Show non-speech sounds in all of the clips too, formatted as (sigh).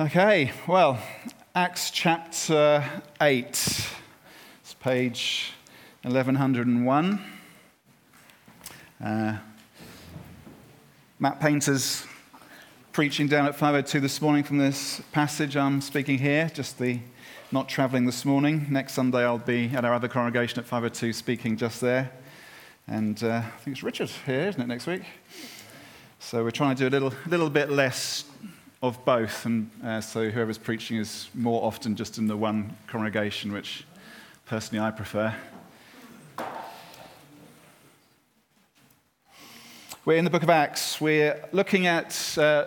Okay, well, Acts chapter 8. It's page 1101. Uh, Matt Painter's preaching down at 502 this morning from this passage I'm speaking here, just the not traveling this morning. Next Sunday I'll be at our other congregation at 502 speaking just there. And uh, I think it's Richard here, isn't it, next week? So we're trying to do a little, little bit less of both. And uh, so whoever's preaching is more often just in the one congregation, which personally I prefer. We're in the book of Acts. We're looking at uh,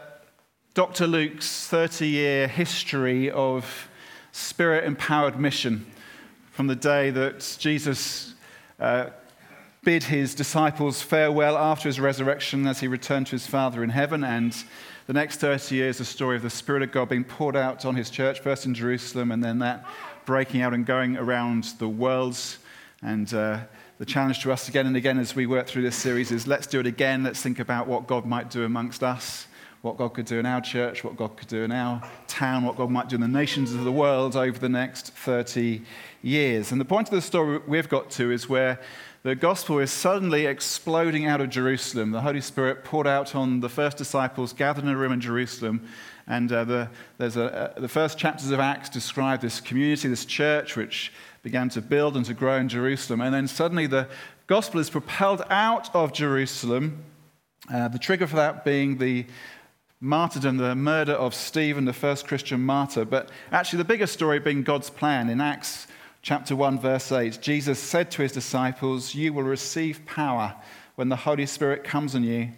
Dr. Luke's 30 year history of spirit empowered mission from the day that Jesus uh, bid his disciples farewell after his resurrection as he returned to his Father in heaven. And the next 30 years, the story of the Spirit of God being poured out on his church, first in Jerusalem, and then that breaking out and going around the world. And uh, the challenge to us again and again as we work through this series is let's do it again. Let's think about what God might do amongst us, what God could do in our church, what God could do in our town, what God might do in the nations of the world over the next 30 years. And the point of the story we've got to is where the gospel is suddenly exploding out of Jerusalem. The Holy Spirit poured out on the first disciples gathered in a room in Jerusalem. And uh, the, a, uh, the first chapters of Acts describe this community, this church, which began to build and to grow in Jerusalem. And then suddenly the gospel is propelled out of Jerusalem. Uh, the trigger for that being the martyrdom, the murder of Stephen, the first Christian martyr. But actually, the bigger story being God's plan. In Acts chapter 1, verse 8, Jesus said to his disciples, You will receive power when the Holy Spirit comes on you,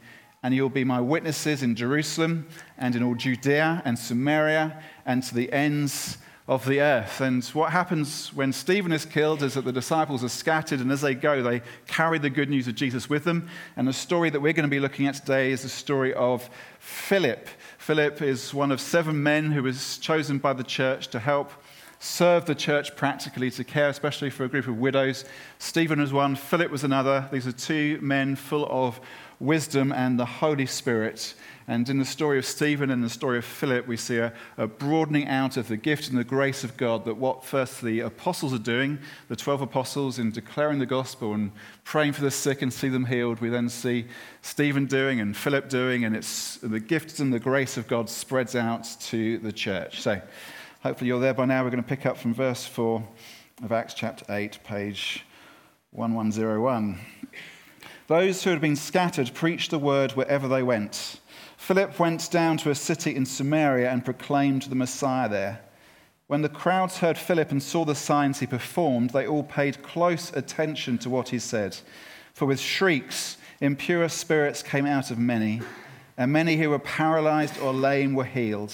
and you'll be my witnesses in Jerusalem and in all Judea and Samaria and to the ends of the earth. And what happens when Stephen is killed is that the disciples are scattered, and as they go, they carry the good news of Jesus with them. And the story that we're going to be looking at today is the story of Philip. Philip is one of seven men who was chosen by the church to help serve the church practically, to care especially for a group of widows. Stephen was one, Philip was another. These are two men full of wisdom and the Holy Spirit. And in the story of Stephen and the story of Philip, we see a, a, broadening out of the gift and the grace of God that what first the apostles are doing, the 12 apostles, in declaring the gospel and praying for the sick and see them healed, we then see Stephen doing and Philip doing, and it's the gifts and the grace of God spreads out to the church. So hopefully you're there by now. We're going to pick up from verse 4 of Acts chapter 8, page 1101. Those who had been scattered preached the word wherever they went. Philip went down to a city in Samaria and proclaimed the Messiah there. When the crowds heard Philip and saw the signs he performed, they all paid close attention to what he said. For with shrieks, impure spirits came out of many, and many who were paralyzed or lame were healed.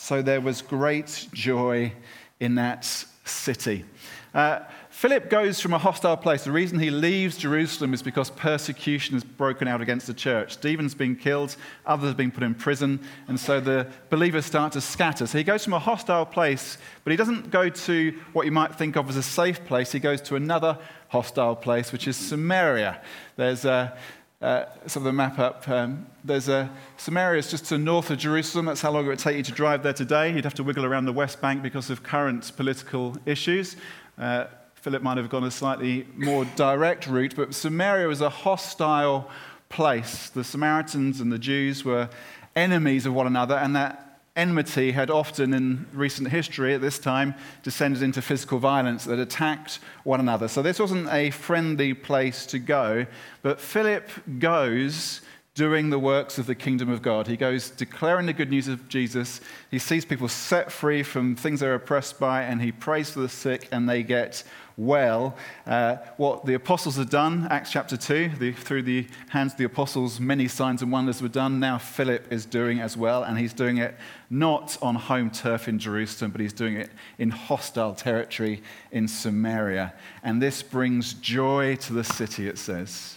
So there was great joy in that city. Uh, Philip goes from a hostile place. The reason he leaves Jerusalem is because persecution has broken out against the church. Stephen's been killed, others have been put in prison, and so the believers start to scatter. So he goes from a hostile place, but he doesn't go to what you might think of as a safe place. He goes to another hostile place, which is Samaria. There's a uh, some of the map up. Um, there's a Samaria is just to north of Jerusalem. That's how long it would take you to drive there today. You'd have to wiggle around the West Bank because of current political issues. Uh, Philip might have gone a slightly more direct route, but Samaria was a hostile place. The Samaritans and the Jews were enemies of one another, and that enmity had often, in recent history at this time, descended into physical violence that attacked one another. So this wasn't a friendly place to go, but Philip goes doing the works of the kingdom of God. He goes declaring the good news of Jesus. He sees people set free from things they're oppressed by, and he prays for the sick, and they get well. Uh, what the apostles had done, Acts chapter 2, the, through the hands of the apostles, many signs and wonders were done. Now Philip is doing as well, and he's doing it not on home turf in Jerusalem, but he's doing it in hostile territory in Samaria. And this brings joy to the city, it says.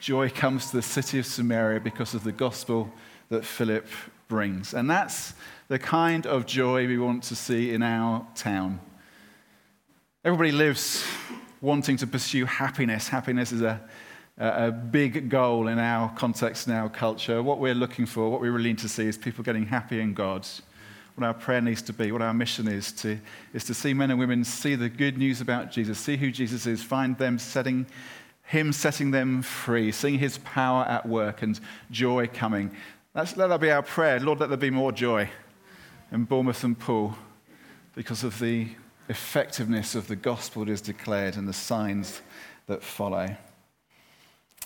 Joy comes to the city of Samaria because of the gospel that Philip brings. And that's the kind of joy we want to see in our town. Everybody lives wanting to pursue happiness. Happiness is a, a big goal in our context, in our culture. What we're looking for, what we really need to see, is people getting happy in God. what our prayer needs to be, what our mission is to, is to see men and women see the good news about Jesus, see who Jesus is, find them setting him setting them free, seeing his power at work and joy coming. Let that be our prayer. Lord, let there be more joy in Bournemouth and Poole because of the effectiveness of the gospel is declared and the signs that follow.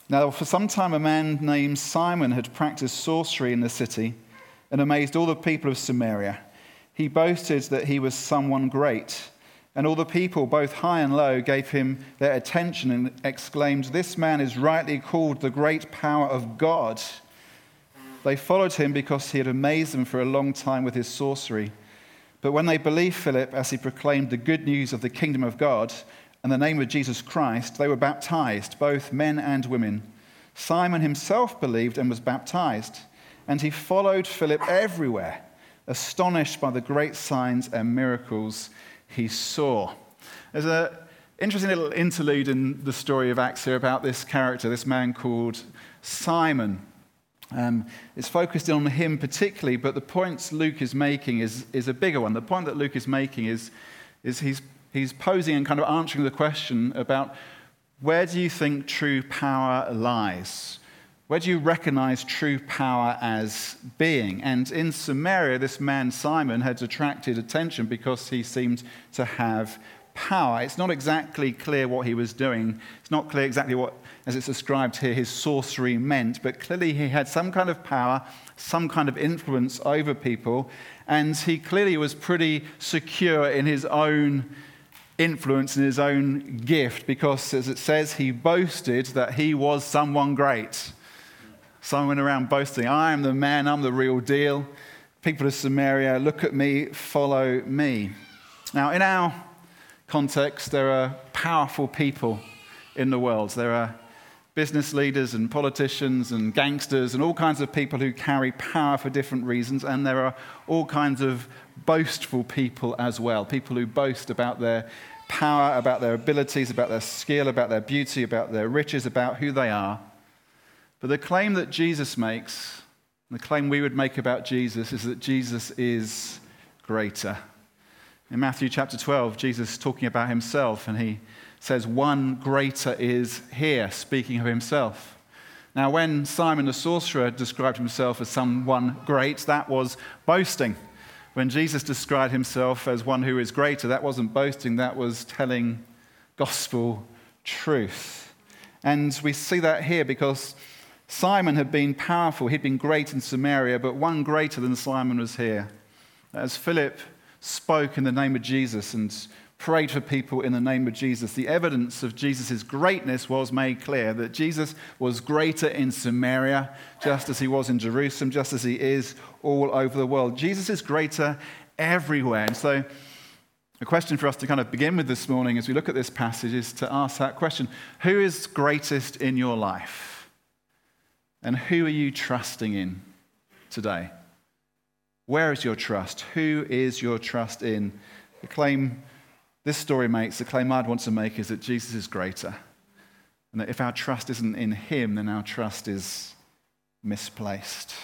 Now, for some time, a man named Simon had practiced sorcery in the city and amazed all the people of Samaria. He boasted that he was someone great. And all the people, both high and low, gave him their attention and exclaimed, This man is rightly called the great power of God. They followed him because he had amazed them for a long time with his sorcery. But when they believed Philip as he proclaimed the good news of the kingdom of God and the name of Jesus Christ, they were baptized, both men and women. Simon himself believed and was baptized, and he followed Philip everywhere, astonished by the great signs and miracles he saw. There's an interesting little interlude in the story of Acts here about this character, this man called Simon. Um, it's focused on him particularly, but the point Luke is making is, is a bigger one. The point that Luke is making is, is he's, he's posing and kind of answering the question about where do you think true power lies? Where do you recognize true power as being? And in Samaria, this man Simon had attracted attention because he seemed to have power. It's not exactly clear what he was doing. It's not clear exactly what, as it's described here, his sorcery meant, but clearly he had some kind of power, some kind of influence over people, and he clearly was pretty secure in his own influence and his own gift because, as it says, he boasted that he was someone great. Someone around boasting, I am the man, I'm the real deal. People of Samaria, look at me, follow me. Now, in our context, there are powerful people in the world. There are business leaders and politicians and gangsters and all kinds of people who carry power for different reasons. And there are all kinds of boastful people as well people who boast about their power, about their abilities, about their skill, about their beauty, about their riches, about who they are. But the claim that Jesus makes, the claim we would make about Jesus, is that Jesus is greater. In Matthew chapter 12, Jesus is talking about himself, and he says, One greater is here, speaking of himself. Now, when Simon the sorcerer described himself as someone great, that was boasting. When Jesus described himself as one who is greater, that wasn't boasting, that was telling gospel truth. And we see that here because Simon had been powerful, he'd been great in Samaria, but one greater than Simon was here. As Philip spoke in the name of Jesus and prayed for people in the name of Jesus, the evidence of Jesus' greatness was made clear that Jesus was greater in Samaria, just as he was in Jerusalem, just as he is all over the world. Jesus is greater everywhere. And so, a question for us to kind of begin with this morning as we look at this passage is to ask that question Who is greatest in your life? And who are you trusting in today? Where is your trust? Who is your trust in? The claim this story makes, the claim I'd want to make is that Jesus is greater. And that if our trust isn't in him, then our trust is misplaced.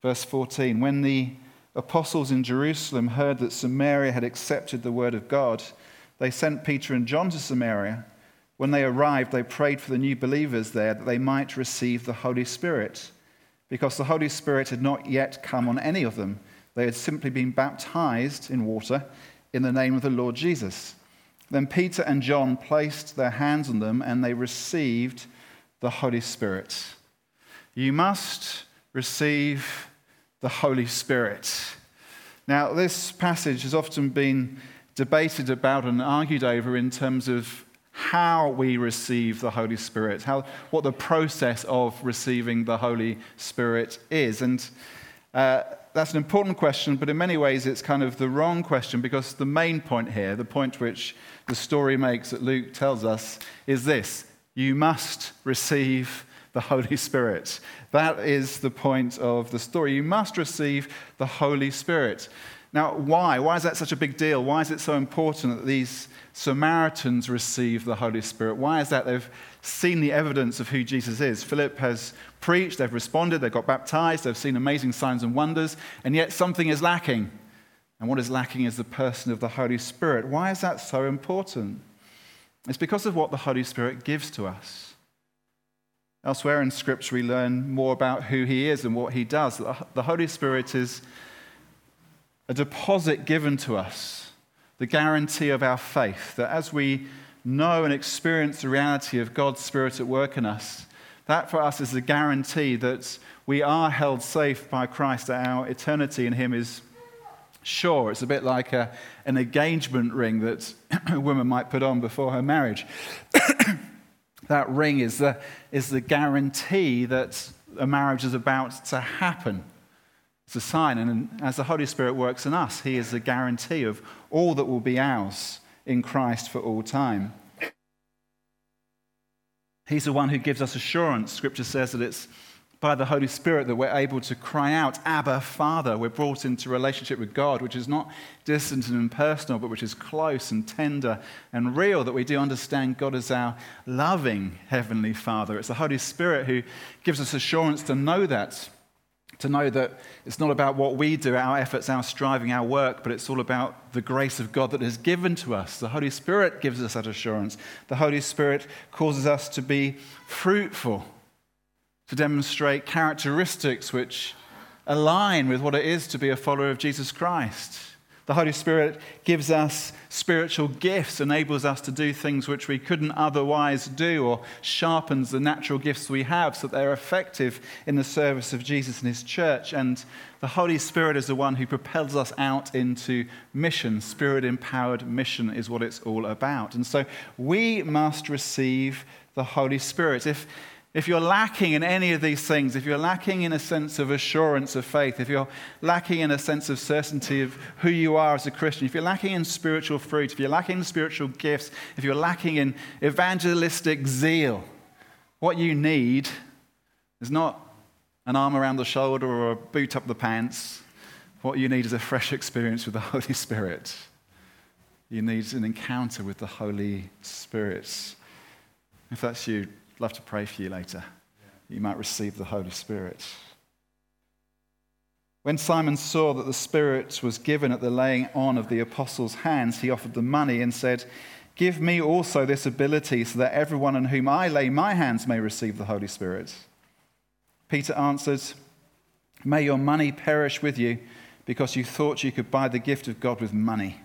Verse 14 When the apostles in Jerusalem heard that Samaria had accepted the word of God, they sent Peter and John to Samaria. When they arrived, they prayed for the new believers there that they might receive the Holy Spirit, because the Holy Spirit had not yet come on any of them. They had simply been baptized in water in the name of the Lord Jesus. Then Peter and John placed their hands on them and they received the Holy Spirit. You must receive the Holy Spirit. Now, this passage has often been debated about and argued over in terms of how we receive the Holy Spirit, how, what the process of receiving the Holy Spirit is. And uh, that's an important question, but in many ways it's kind of the wrong question because the main point here, the point which the story makes that Luke tells us, is this you must receive the Holy Spirit. That is the point of the story. You must receive the Holy Spirit. Now, why? Why is that such a big deal? Why is it so important that these Samaritans receive the Holy Spirit? Why is that? They've seen the evidence of who Jesus is. Philip has preached, they've responded, they've got baptized, they've seen amazing signs and wonders, and yet something is lacking. And what is lacking is the person of the Holy Spirit. Why is that so important? It's because of what the Holy Spirit gives to us. Elsewhere in Scripture, we learn more about who He is and what He does. The Holy Spirit is a deposit given to us, the guarantee of our faith, that as we know and experience the reality of God's Spirit at work in us, that for us is a guarantee that we are held safe by Christ, that our eternity in Him is sure. It's a bit like a, an engagement ring that (clears throat) a woman might put on before her marriage. (clears throat) that ring is the, is the guarantee that a marriage is about to happen. It's a sign. And as the Holy Spirit works in us, He is the guarantee of all that will be ours in Christ for all time. He's the one who gives us assurance. Scripture says that it's by the Holy Spirit that we're able to cry out, Abba, Father. We're brought into relationship with God, which is not distant and impersonal, but which is close and tender and real, that we do understand God as our loving Heavenly Father. It's the Holy Spirit who gives us assurance to know that to know that it's not about what we do, our efforts, our striving, our work, but it's all about the grace of God that is given to us. The Holy Spirit gives us that assurance. The Holy Spirit causes us to be fruitful, to demonstrate characteristics which align with what it is to be a follower of Jesus Christ. The Holy Spirit gives us spiritual gifts, enables us to do things which we couldn't otherwise do, or sharpens the natural gifts we have so that they're effective in the service of Jesus and His church. And the Holy Spirit is the one who propels us out into mission. Spirit empowered mission is what it's all about. And so we must receive the Holy Spirit. If if you're lacking in any of these things, if you're lacking in a sense of assurance of faith, if you're lacking in a sense of certainty of who you are as a Christian, if you're lacking in spiritual fruit, if you're lacking in spiritual gifts, if you're lacking in evangelistic zeal, what you need is not an arm around the shoulder or a boot up the pants. What you need is a fresh experience with the Holy Spirit. You need an encounter with the Holy Spirit. If that's you, love to pray for you later. You might receive the Holy Spirit. When Simon saw that the Spirit was given at the laying on of the apostles' hands, he offered them money and said, Give me also this ability so that everyone on whom I lay my hands may receive the Holy Spirit. Peter answered, May your money perish with you because you thought you could buy the gift of God with money.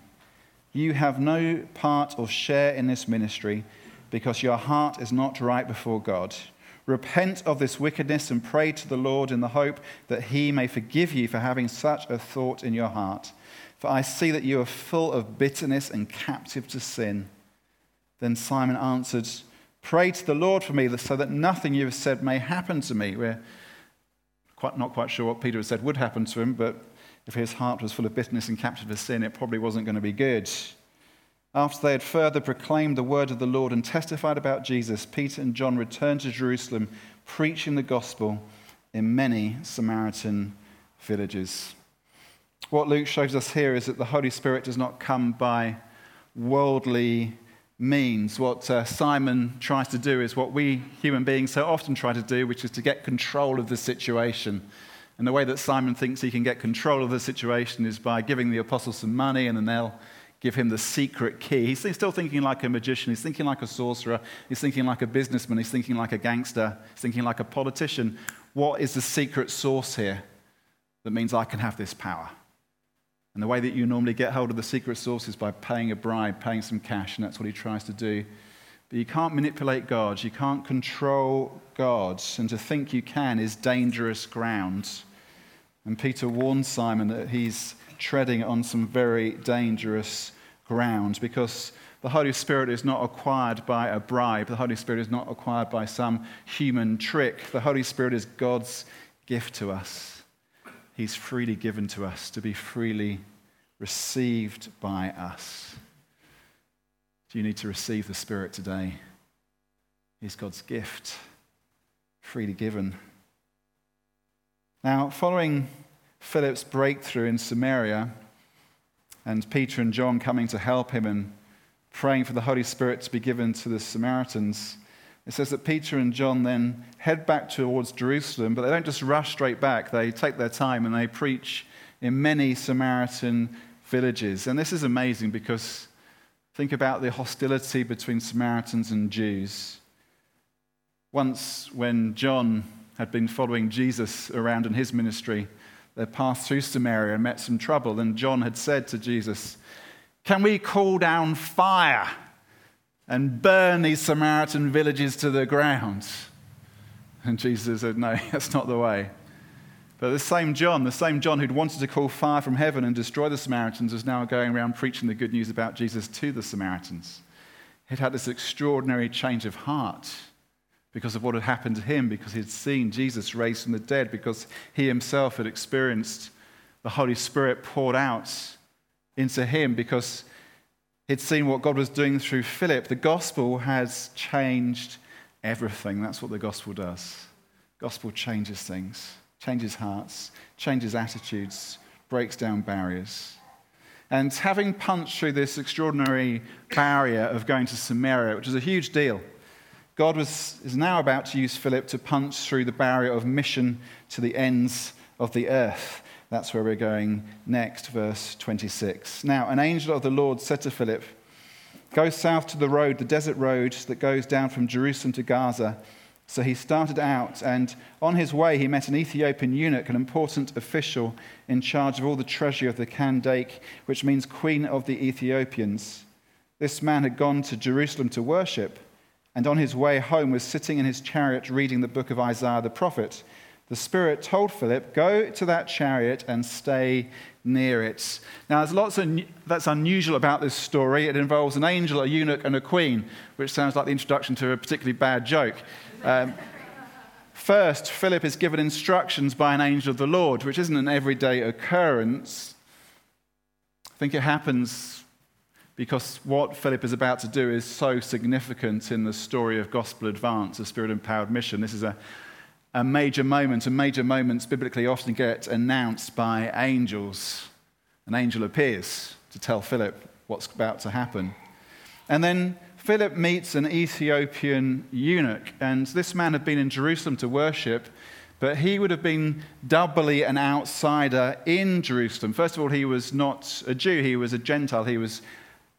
You have no part or share in this ministry because your heart is not right before God. Repent of this wickedness and pray to the Lord in the hope that he may forgive you for having such a thought in your heart. For I see that you are full of bitterness and captive to sin. Then Simon answered, Pray to the Lord for me so that nothing you have said may happen to me. We're quite, not quite sure what Peter had said would happen to him, but if his heart was full of bitterness and captive to sin, it probably wasn't going to be good. After they had further proclaimed the word of the Lord and testified about Jesus, Peter and John returned to Jerusalem, preaching the gospel in many Samaritan villages. What Luke shows us here is that the Holy Spirit does not come by worldly means. What uh, Simon tries to do is what we human beings so often try to do, which is to get control of the situation. And the way that Simon thinks he can get control of the situation is by giving the apostles some money and then they'll give him the secret key. He's still thinking like a magician. He's thinking like a sorcerer. He's thinking like a businessman. He's thinking like a gangster. He's thinking like a politician. What is the secret source here that means I can have this power? And the way that you normally get hold of the secret source is by paying a bribe, paying some cash, and that's what he tries to do. But you can't manipulate God. You can't control God. And to think you can is dangerous ground. And Peter warns Simon that he's treading on some very dangerous ground because the Holy Spirit is not acquired by a bribe. The Holy Spirit is not acquired by some human trick. The Holy Spirit is God's gift to us. He's freely given to us to be freely received by us. Do you need to receive the Spirit today? He's God's gift, freely given. Now, following Philip's breakthrough in Samaria, and Peter and John coming to help him and praying for the Holy Spirit to be given to the Samaritans, it says that Peter and John then head back towards Jerusalem, but they don't just rush straight back. They take their time and they preach in many Samaritan villages. And this is amazing because think about the hostility between Samaritans and Jews. Once, when John had been following Jesus around in his ministry, they passed through Samaria and met some trouble. And John had said to Jesus, Can we call down fire and burn these Samaritan villages to the ground? And Jesus said, No, (laughs) that's not the way. But the same John, the same John who'd wanted to call fire from heaven and destroy the Samaritans, is now going around preaching the good news about Jesus to the Samaritans. He'd had this extraordinary change of heart because of what had happened to him, because he had seen Jesus raised from the dead, because he himself had experienced the Holy Spirit poured out into him, because he'd seen what God was doing through Philip. The gospel has changed everything. That's what the gospel does. Gospel changes things changes hearts, changes attitudes, breaks down barriers. And having punched through this extraordinary barrier of going to Samaria, which is a huge deal, God was, is now about to use Philip to punch through the barrier of mission to the ends of the earth. That's where we're going next, verse 26. Now, an angel of the Lord said to Philip, Go south to the road, the desert road that goes down from Jerusalem to Gaza. So he started out, and on his way, he met an Ethiopian eunuch, an important official in charge of all the treasury of the Kandake, which means Queen of the Ethiopians. This man had gone to Jerusalem to worship, and on his way home was sitting in his chariot reading the book of Isaiah the prophet. The Spirit told Philip, Go to that chariot and stay near it. Now, there's lots of, that's unusual about this story. It involves an angel, a eunuch, and a queen, which sounds like the introduction to a particularly bad joke. Um, (laughs) first, Philip is given instructions by an angel of the Lord, which isn't an everyday occurrence. I think it happens because what Philip is about to do is so significant in the story of gospel advance, a spirit empowered mission. This is a, a major moment, and major moments biblically often get announced by angels. An angel appears to tell Philip what's about to happen. And then Philip meets an Ethiopian eunuch, and this man had been in Jerusalem to worship, but he would have been doubly an outsider in Jerusalem. First of all, he was not a Jew, he was a Gentile, he was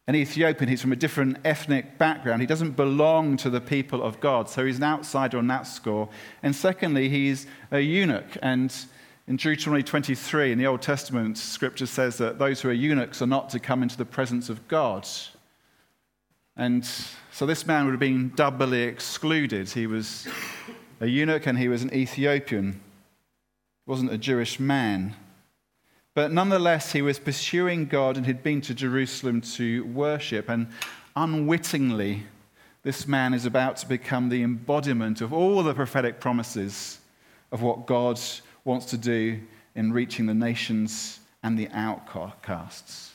an Ethiopian, he's from a different ethnic background. He doesn't belong to the people of God, so he's an outsider on that score. And secondly, he's a eunuch, and in Deuteronomy 23 in the Old Testament, scripture says that those who are eunuchs are not to come into the presence of God. And so this man would have been doubly excluded. He was a eunuch and he was an Ethiopian. He wasn't a Jewish man. But nonetheless, he was pursuing God and he'd been to Jerusalem to worship. And unwittingly, this man is about to become the embodiment of all the prophetic promises of what God wants to do in reaching the nations and the outcasts.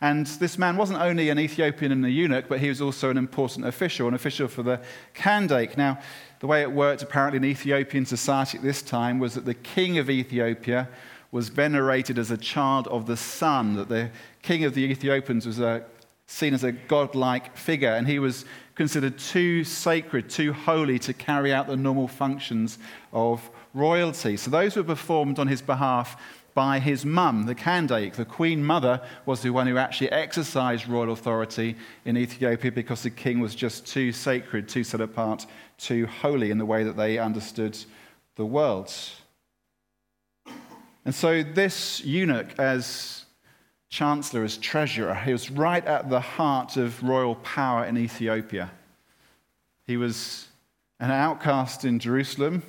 And this man wasn't only an Ethiopian and a eunuch, but he was also an important official, an official for the Kandake. Now, the way it worked apparently in Ethiopian society at this time was that the king of Ethiopia was venerated as a child of the sun, that the king of the Ethiopians was a, seen as a godlike figure, and he was considered too sacred, too holy to carry out the normal functions of royalty. So those were performed on his behalf by his mum, the Kandake. The queen mother was the one who actually exercised royal authority in Ethiopia because the king was just too sacred, too set apart, too holy in the way that they understood the world. And so, this eunuch, as chancellor, as treasurer, he was right at the heart of royal power in Ethiopia. He was an outcast in Jerusalem,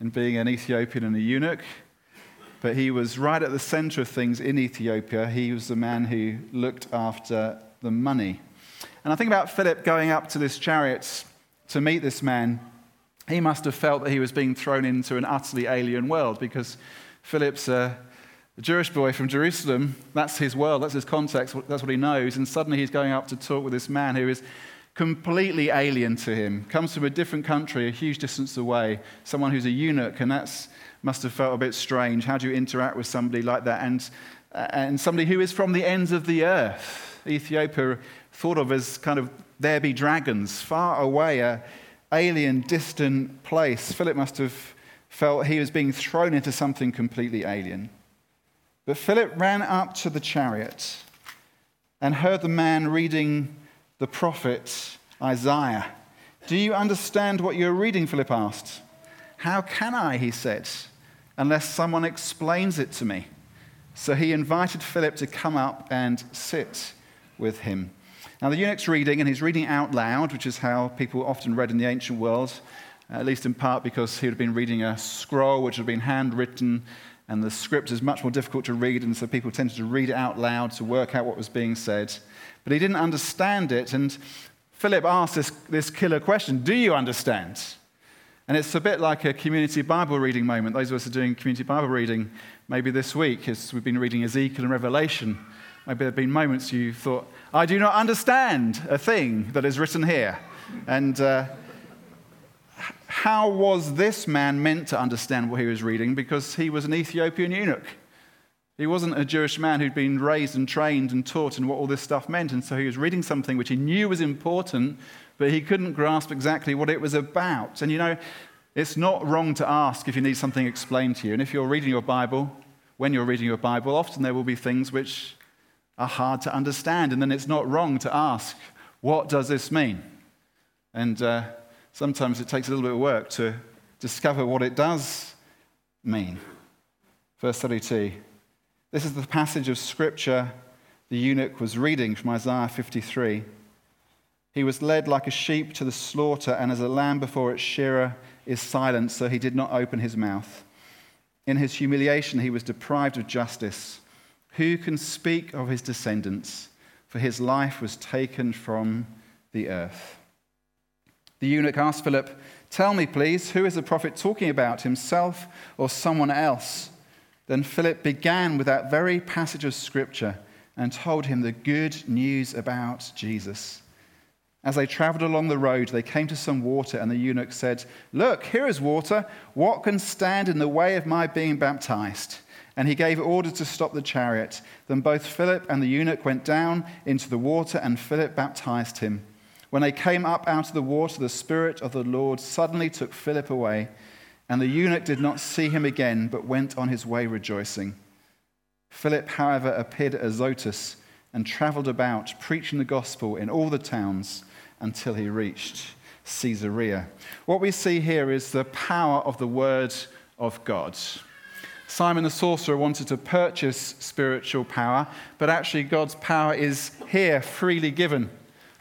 in being an Ethiopian and a eunuch but he was right at the center of things in Ethiopia. He was the man who looked after the money. And I think about Philip going up to this chariot to meet this man. He must have felt that he was being thrown into an utterly alien world because Philip's uh, a, a Jewish boy from Jerusalem. That's his world, that's his context, that's what he knows. And suddenly he's going up to talk with this man who is completely alien to him, comes from a different country, a huge distance away, someone who's a eunuch, and that must have felt a bit strange. How do you interact with somebody like that? And uh, and somebody who is from the ends of the earth. Ethiopia thought of as kind of there be dragons, far away, a alien, distant place. Philip must have felt he was being thrown into something completely alien. But Philip ran up to the chariot and heard the man reading the prophet Isaiah. Do you understand what you're reading? Philip asked. How can I, he said, unless someone explains it to me? So he invited Philip to come up and sit with him. Now, the eunuch's reading, and he's reading out loud, which is how people often read in the ancient world, at least in part because he would have been reading a scroll which had been handwritten, and the script is much more difficult to read, and so people tended to read it out loud to work out what was being said. But he didn't understand it, and Philip asked this, this killer question Do you understand? And it's a bit like a community Bible reading moment. Those of us who are doing community Bible reading maybe this week, as we've been reading Ezekiel and Revelation, maybe there have been moments you thought, I do not understand a thing that is written here. And uh, how was this man meant to understand what he was reading? Because he was an Ethiopian eunuch. He wasn't a Jewish man who'd been raised and trained and taught and what all this stuff meant. And so he was reading something which he knew was important, but he couldn't grasp exactly what it was about. And you know, it's not wrong to ask if you need something explained to you. And if you're reading your Bible, when you're reading your Bible, often there will be things which are hard to understand. And then it's not wrong to ask, what does this mean? And uh, sometimes it takes a little bit of work to discover what it does mean. Verse 32. This is the passage of scripture the eunuch was reading from Isaiah 53. He was led like a sheep to the slaughter, and as a lamb before its shearer is silent, so he did not open his mouth. In his humiliation, he was deprived of justice. Who can speak of his descendants? For his life was taken from the earth. The eunuch asked Philip, Tell me, please, who is the prophet talking about, himself or someone else? Then Philip began with that very passage of scripture and told him the good news about Jesus. As they traveled along the road, they came to some water, and the eunuch said, Look, here is water. What can stand in the way of my being baptized? And he gave orders to stop the chariot. Then both Philip and the eunuch went down into the water, and Philip baptized him. When they came up out of the water, the Spirit of the Lord suddenly took Philip away, and the eunuch did not see him again, but went on his way rejoicing. Philip, however, appeared at Azotus and traveled about, preaching the gospel in all the towns until he reached Caesarea. What we see here is the power of the word of God. Simon the sorcerer wanted to purchase spiritual power, but actually, God's power is here, freely given.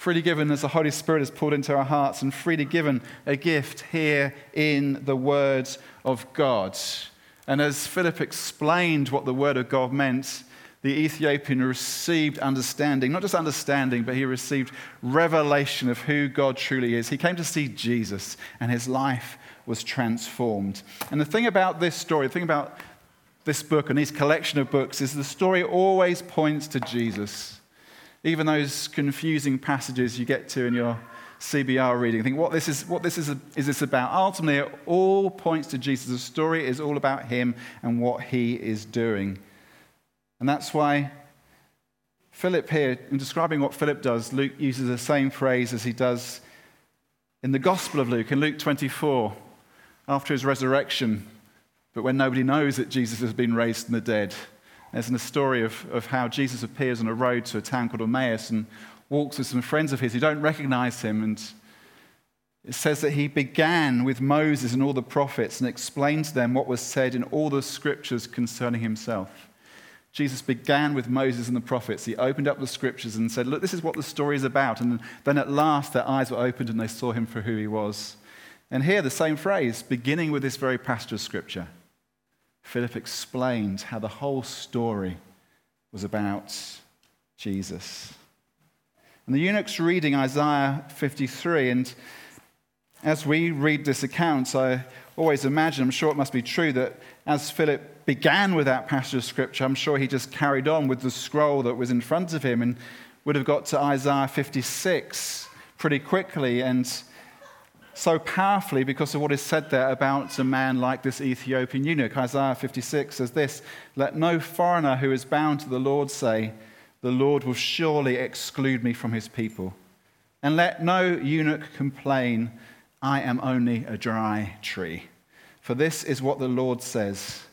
Freely given as the Holy Spirit is poured into our hearts, and freely given a gift here in the Word of God. And as Philip explained what the Word of God meant, the Ethiopian received understanding, not just understanding, but he received revelation of who God truly is. He came to see Jesus, and his life was transformed. And the thing about this story, the thing about this book and this collection of books, is the story always points to Jesus. Even those confusing passages you get to in your CBR reading, think what this is, what this is, is this about? Ultimately, it all points to Jesus. The story is all about him and what he is doing. And that's why Philip here, in describing what Philip does, Luke uses the same phrase as he does in the Gospel of Luke, in Luke 24, after his resurrection, but when nobody knows that Jesus has been raised from the dead. There's a story of, of how Jesus appears on a road to a town called Emmaus and walks with some friends of his who don't recognize him. And it says that he began with Moses and all the prophets and explained to them what was said in all the scriptures concerning himself. Jesus began with Moses and the prophets. He opened up the scriptures and said, Look, this is what the story is about. And then at last their eyes were opened and they saw him for who he was. And here, the same phrase, beginning with this very passage of scripture, Philip explained how the whole story was about Jesus. And the eunuch's reading Isaiah 53, and as we read this account, I always imagine, I'm sure it must be true, that as Philip began with that passage of scripture, I'm sure he just carried on with the scroll that was in front of him and would have got to Isaiah 56 pretty quickly. And so powerfully because of what is said there about a man like this Ethiopian eunuch. Isaiah 56 says this Let no foreigner who is bound to the Lord say, The Lord will surely exclude me from his people. And let no eunuch complain, I am only a dry tree. For this is what the Lord says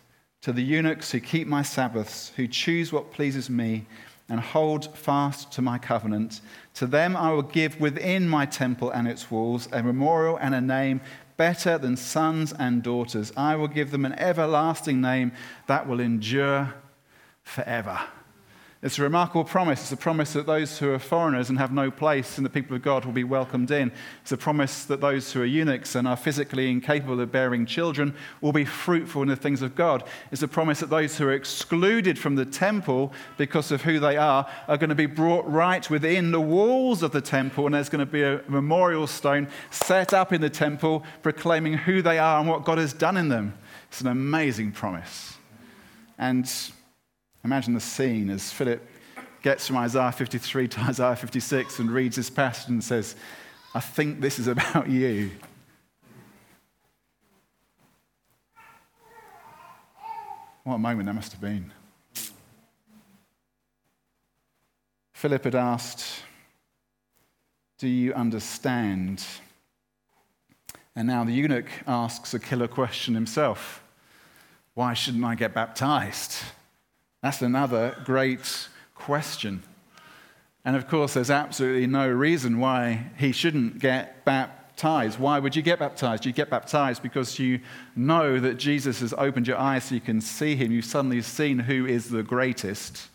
to the eunuchs who keep my Sabbaths, who choose what pleases me, and hold fast to my covenant. To them I will give within my temple and its walls a memorial and a name better than sons and daughters. I will give them an everlasting name that will endure forever. It's a remarkable promise. It's a promise that those who are foreigners and have no place in the people of God will be welcomed in. It's a promise that those who are eunuchs and are physically incapable of bearing children will be fruitful in the things of God. It's a promise that those who are excluded from the temple because of who they are are going to be brought right within the walls of the temple, and there's going to be a memorial stone set up in the temple proclaiming who they are and what God has done in them. It's an amazing promise. And Imagine the scene as Philip gets from Isaiah 53 to Isaiah 56 and reads this passage and says, I think this is about you. What a moment that must have been. Philip had asked, Do you understand? And now the eunuch asks a killer question himself Why shouldn't I get baptized? That's another great question. And of course, there's absolutely no reason why he shouldn't get baptized. Why would you get baptized? You get baptized because you know that Jesus has opened your eyes so you can see him. You've suddenly seen who is the greatest.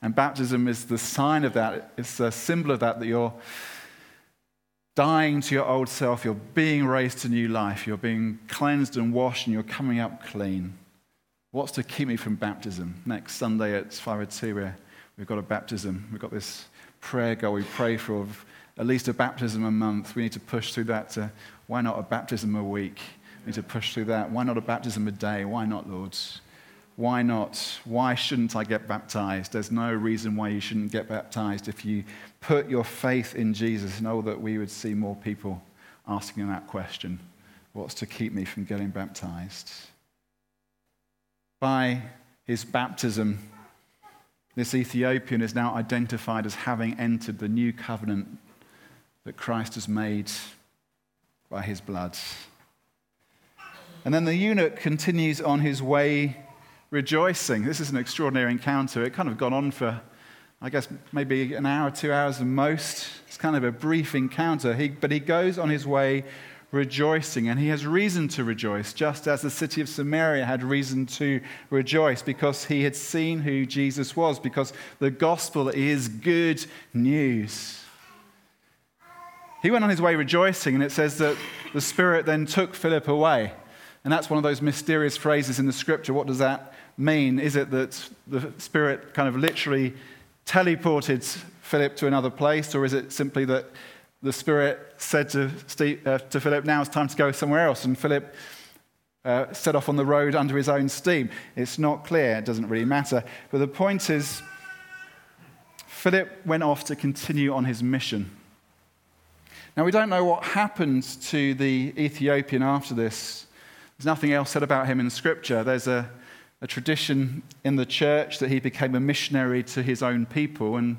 And baptism is the sign of that, it's a symbol of that, that you're dying to your old self, you're being raised to new life, you're being cleansed and washed, and you're coming up clean. What's to keep me from baptism? Next Sunday at 502, we've got a baptism. We've got this prayer goal we pray for at least a baptism a month. We need to push through that to why not a baptism a week? We need to push through that. Why not a baptism a day? Why not, Lord? Why not? Why shouldn't I get baptized? There's no reason why you shouldn't get baptized if you put your faith in Jesus. Know that we would see more people asking that question What's to keep me from getting baptized? By his baptism, this Ethiopian is now identified as having entered the new covenant that Christ has made by his blood. And then the eunuch continues on his way rejoicing. This is an extraordinary encounter. It kind of gone on for, I guess, maybe an hour, two hours at most. It's kind of a brief encounter. He, but he goes on his way rejoicing, and he has reason to rejoice, just as the city of Samaria had reason to rejoice because he had seen who Jesus was, because the gospel is good news. He went on his way rejoicing, and it says that the Spirit then took Philip away. And that's one of those mysterious phrases in the scripture. What does that mean? Is it that the Spirit kind of literally teleported Philip to another place, or is it simply that the Spirit said to, Steve, uh, to Philip, Now it's time to go somewhere else. And Philip uh, set off on the road under his own steam. It's not clear, it doesn't really matter. But the point is, Philip went off to continue on his mission. Now, we don't know what happened to the Ethiopian after this. There's nothing else said about him in Scripture. There's a, a tradition in the church that he became a missionary to his own people, and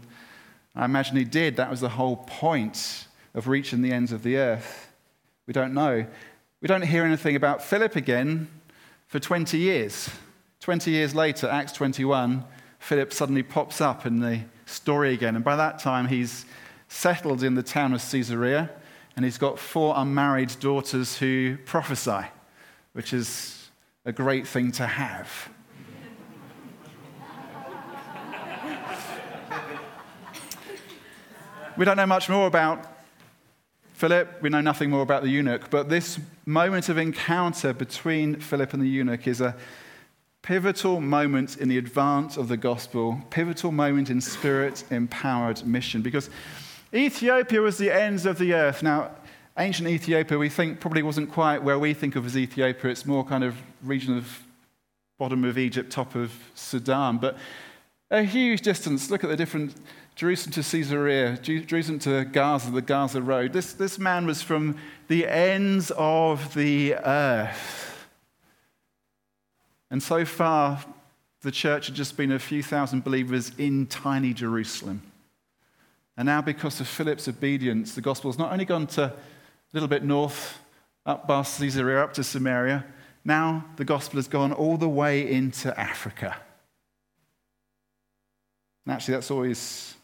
I imagine he did. That was the whole point of reaching the ends of the earth? We don't know. We don't hear anything about Philip again for 20 years. 20 years later, Acts 21, Philip suddenly pops up in the story again. And by that time, he's settled in the town of Caesarea and he's got four unmarried daughters who prophesy, which is a great thing to have. (laughs) we don't know much more about Philip, we know nothing more about the eunuch, but this moment of encounter between Philip and the eunuch is a pivotal moment in the advance of the gospel, pivotal moment in spirit empowered mission, because Ethiopia was the ends of the earth. Now, ancient Ethiopia, we think probably wasn't quite where we think of as Ethiopia. It's more kind of region of bottom of Egypt, top of Sudan. But A huge distance. Look at the different Jerusalem to Caesarea, Jerusalem to Gaza, the Gaza Road. This, this man was from the ends of the earth. And so far, the church had just been a few thousand believers in tiny Jerusalem. And now, because of Philip's obedience, the gospel has not only gone to a little bit north, up past Caesarea, up to Samaria, now the gospel has gone all the way into Africa. And actually, that's always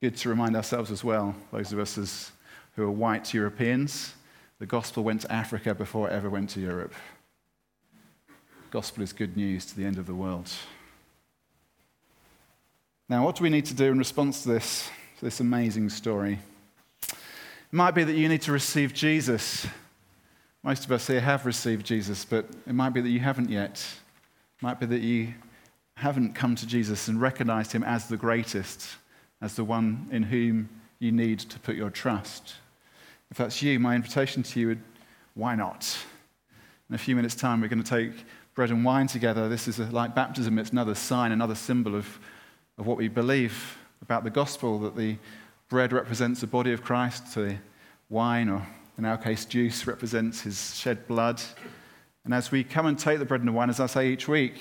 good to remind ourselves as well, those of us as, who are white Europeans. The gospel went to Africa before it ever went to Europe. Gospel is good news to the end of the world. Now, what do we need to do in response to this, to this amazing story? It might be that you need to receive Jesus. Most of us here have received Jesus, but it might be that you haven't yet. It might be that you haven't come to Jesus and recognized him as the greatest, as the one in whom you need to put your trust. If that's you, my invitation to you would, why not? In a few minutes' time, we're going to take bread and wine together. This is a, like baptism, it's another sign, another symbol of, of what we believe about the gospel that the bread represents the body of Christ, the wine, or in our case, juice, represents his shed blood. And as we come and take the bread and the wine, as I say each week,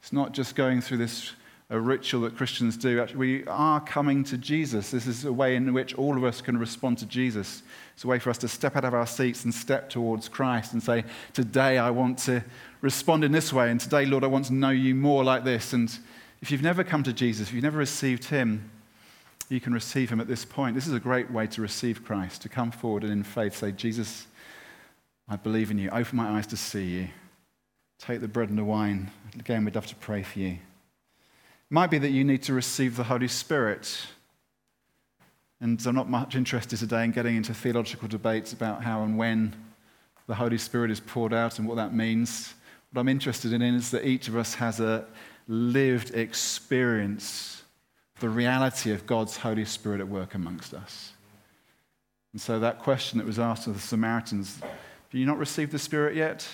it's not just going through this a ritual that Christians do. Actually, we are coming to Jesus. This is a way in which all of us can respond to Jesus. It's a way for us to step out of our seats and step towards Christ and say, Today I want to respond in this way. And today, Lord, I want to know you more like this. And if you've never come to Jesus, if you've never received him, you can receive him at this point. This is a great way to receive Christ, to come forward and in faith say, Jesus, I believe in you. Open my eyes to see you. Take the bread and the wine. Again, we'd love to pray for you. Might be that you need to receive the Holy Spirit. And I'm not much interested today in getting into theological debates about how and when the Holy Spirit is poured out and what that means. What I'm interested in is that each of us has a lived experience, of the reality of God's Holy Spirit at work amongst us. And so that question that was asked of the Samaritans, have you not received the Spirit yet?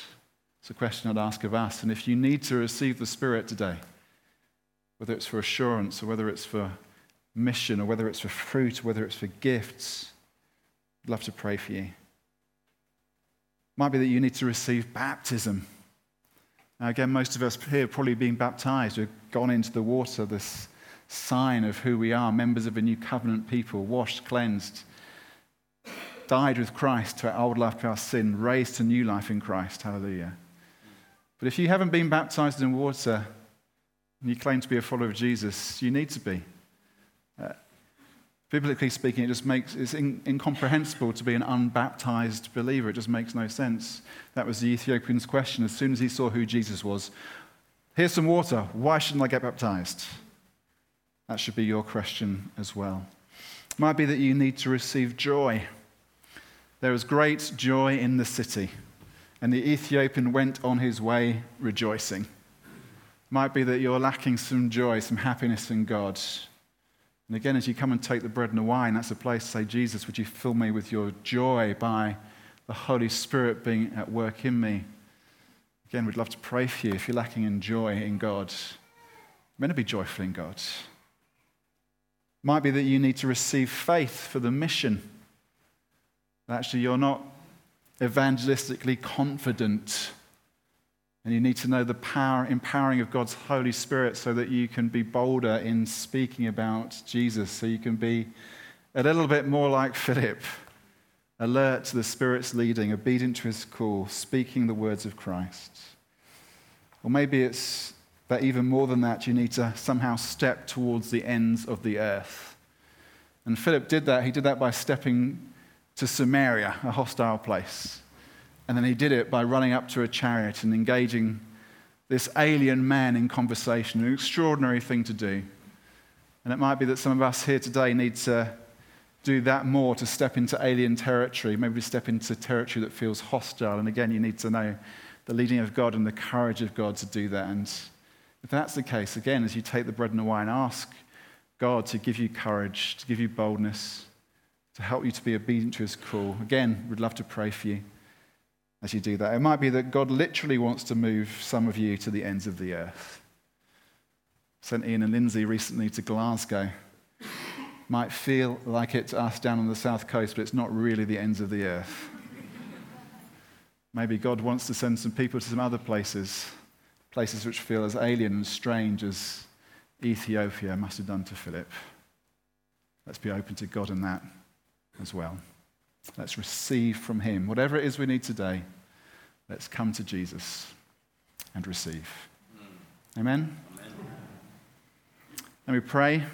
It's a question I'd ask of us. And if you need to receive the Spirit today, whether it's for assurance or whether it's for mission or whether it's for fruit or whether it's for gifts, I'd love to pray for you. Might be that you need to receive baptism. Now, again, most of us here have probably been baptized. We've gone into the water, this sign of who we are, members of a new covenant people, washed, cleansed, died with Christ to our old life, to our sin, raised to new life in Christ. Hallelujah. But if you haven't been baptized in water and you claim to be a follower of Jesus, you need to be. Uh, biblically speaking, it just makes it's in, incomprehensible to be an unbaptized believer. It just makes no sense. That was the Ethiopian's question as soon as he saw who Jesus was. Here's some water. Why shouldn't I get baptized? That should be your question as well. It might be that you need to receive joy. There was great joy in the city and the Ethiopian went on his way rejoicing. Might be that you're lacking some joy, some happiness in God. And again, as you come and take the bread and the wine, that's a place to say, Jesus, would you fill me with your joy by the Holy Spirit being at work in me? Again, we'd love to pray for you if you're lacking in joy in God. You're meant to be joyful in God. Might be that you need to receive faith for the mission. Actually, you're not evangelistically confident. And you need to know the power, empowering of God's Holy Spirit so that you can be bolder in speaking about Jesus, so you can be a little bit more like Philip, alert to the Spirit's leading, obedient to his call, speaking the words of Christ. Or maybe it's that even more than that, you need to somehow step towards the ends of the earth. And Philip did that. He did that by stepping to Samaria, a hostile place. And then he did it by running up to a chariot and engaging this alien man in conversation, an extraordinary thing to do. And it might be that some of us here today need to do that more to step into alien territory, maybe step into territory that feels hostile. And again, you need to know the leading of God and the courage of God to do that. And if that's the case, again, as you take the bread and the wine, ask God to give you courage, to give you boldness to help you to be obedient to his call. Again, we'd love to pray for you as you do that. It might be that God literally wants to move some of you to the ends of the earth. Sent Ian and Lindsay recently to Glasgow. Might feel like it to us down on the south coast, but it's not really the ends of the earth. Maybe God wants to send some people to some other places, places which feel as alien and strange as Ethiopia must have done to Philip. Let's be open to God in that as well. Let's receive from Him. Whatever it is we need today, let's come to Jesus and receive. Hmm. Amen? Amen. Let me pray.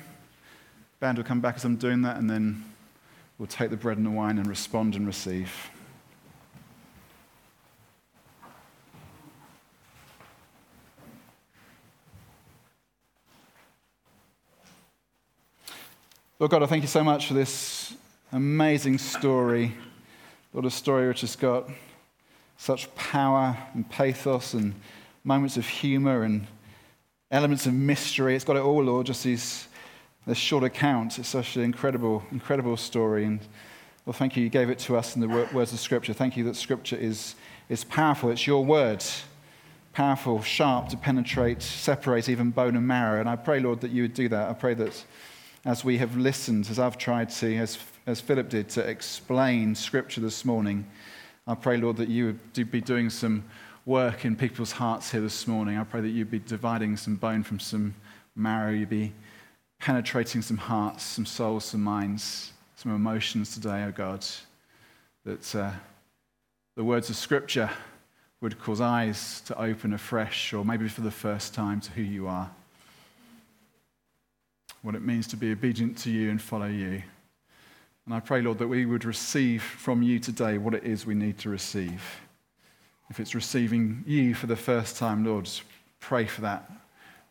Band will come back as I'm doing that, and then we'll take the bread and the wine and respond and receive. Lord God, I thank you so much for this amazing story. Lord, a story which has got such power and pathos and moments of humor and elements of mystery. It's got it all, Lord, just these this short account. It's such an incredible, incredible story. And well, thank you. You gave it to us in the words of Scripture. Thank you that Scripture is, is powerful. It's your word, powerful, sharp to penetrate, separate even bone and marrow. And I pray, Lord, that you would do that. I pray that as we have listened, as I've tried to, as, as Philip did, to explain Scripture this morning, I pray, Lord, that you would be doing some work in people's hearts here this morning. I pray that you'd be dividing some bone from some marrow. You'd be penetrating some hearts, some souls, some minds, some emotions today, oh God. That uh, the words of Scripture would cause eyes to open afresh, or maybe for the first time, to who you are what it means to be obedient to you and follow you. And I pray, Lord, that we would receive from you today what it is we need to receive. If it's receiving you for the first time, Lord, pray for that.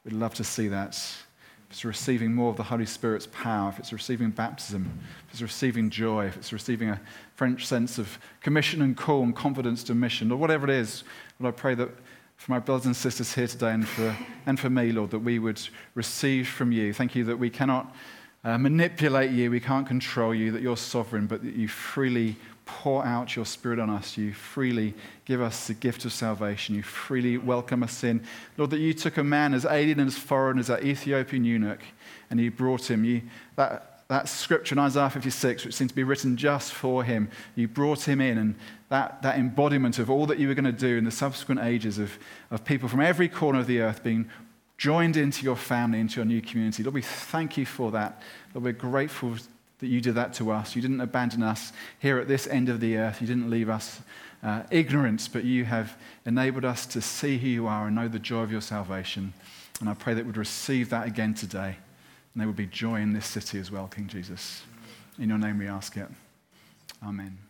We'd love to see that. If it's receiving more of the Holy Spirit's power, if it's receiving baptism, if it's receiving joy, if it's receiving a French sense of commission and call and confidence to mission, or whatever it is, Lord, I pray that for my brothers and sisters here today and for, and for me, Lord, that we would receive from you. Thank you that we cannot uh, manipulate you, we can't control you, that you're sovereign, but that you freely pour out your spirit on us. You freely give us the gift of salvation. You freely welcome us in. Lord, that you took a man as alien and as foreign as that Ethiopian eunuch and you brought him. You, that, that scripture in Isaiah 56, which seems to be written just for him, you brought him in, and that, that embodiment of all that you were going to do in the subsequent ages of, of people from every corner of the earth being joined into your family, into your new community. Lord, we thank you for that. Lord, we're grateful that you did that to us. You didn't abandon us here at this end of the earth. You didn't leave us uh, ignorant, but you have enabled us to see who you are and know the joy of your salvation. And I pray that we'd receive that again today. And there would be joy in this city as well, King Jesus. In your name we ask it. Amen.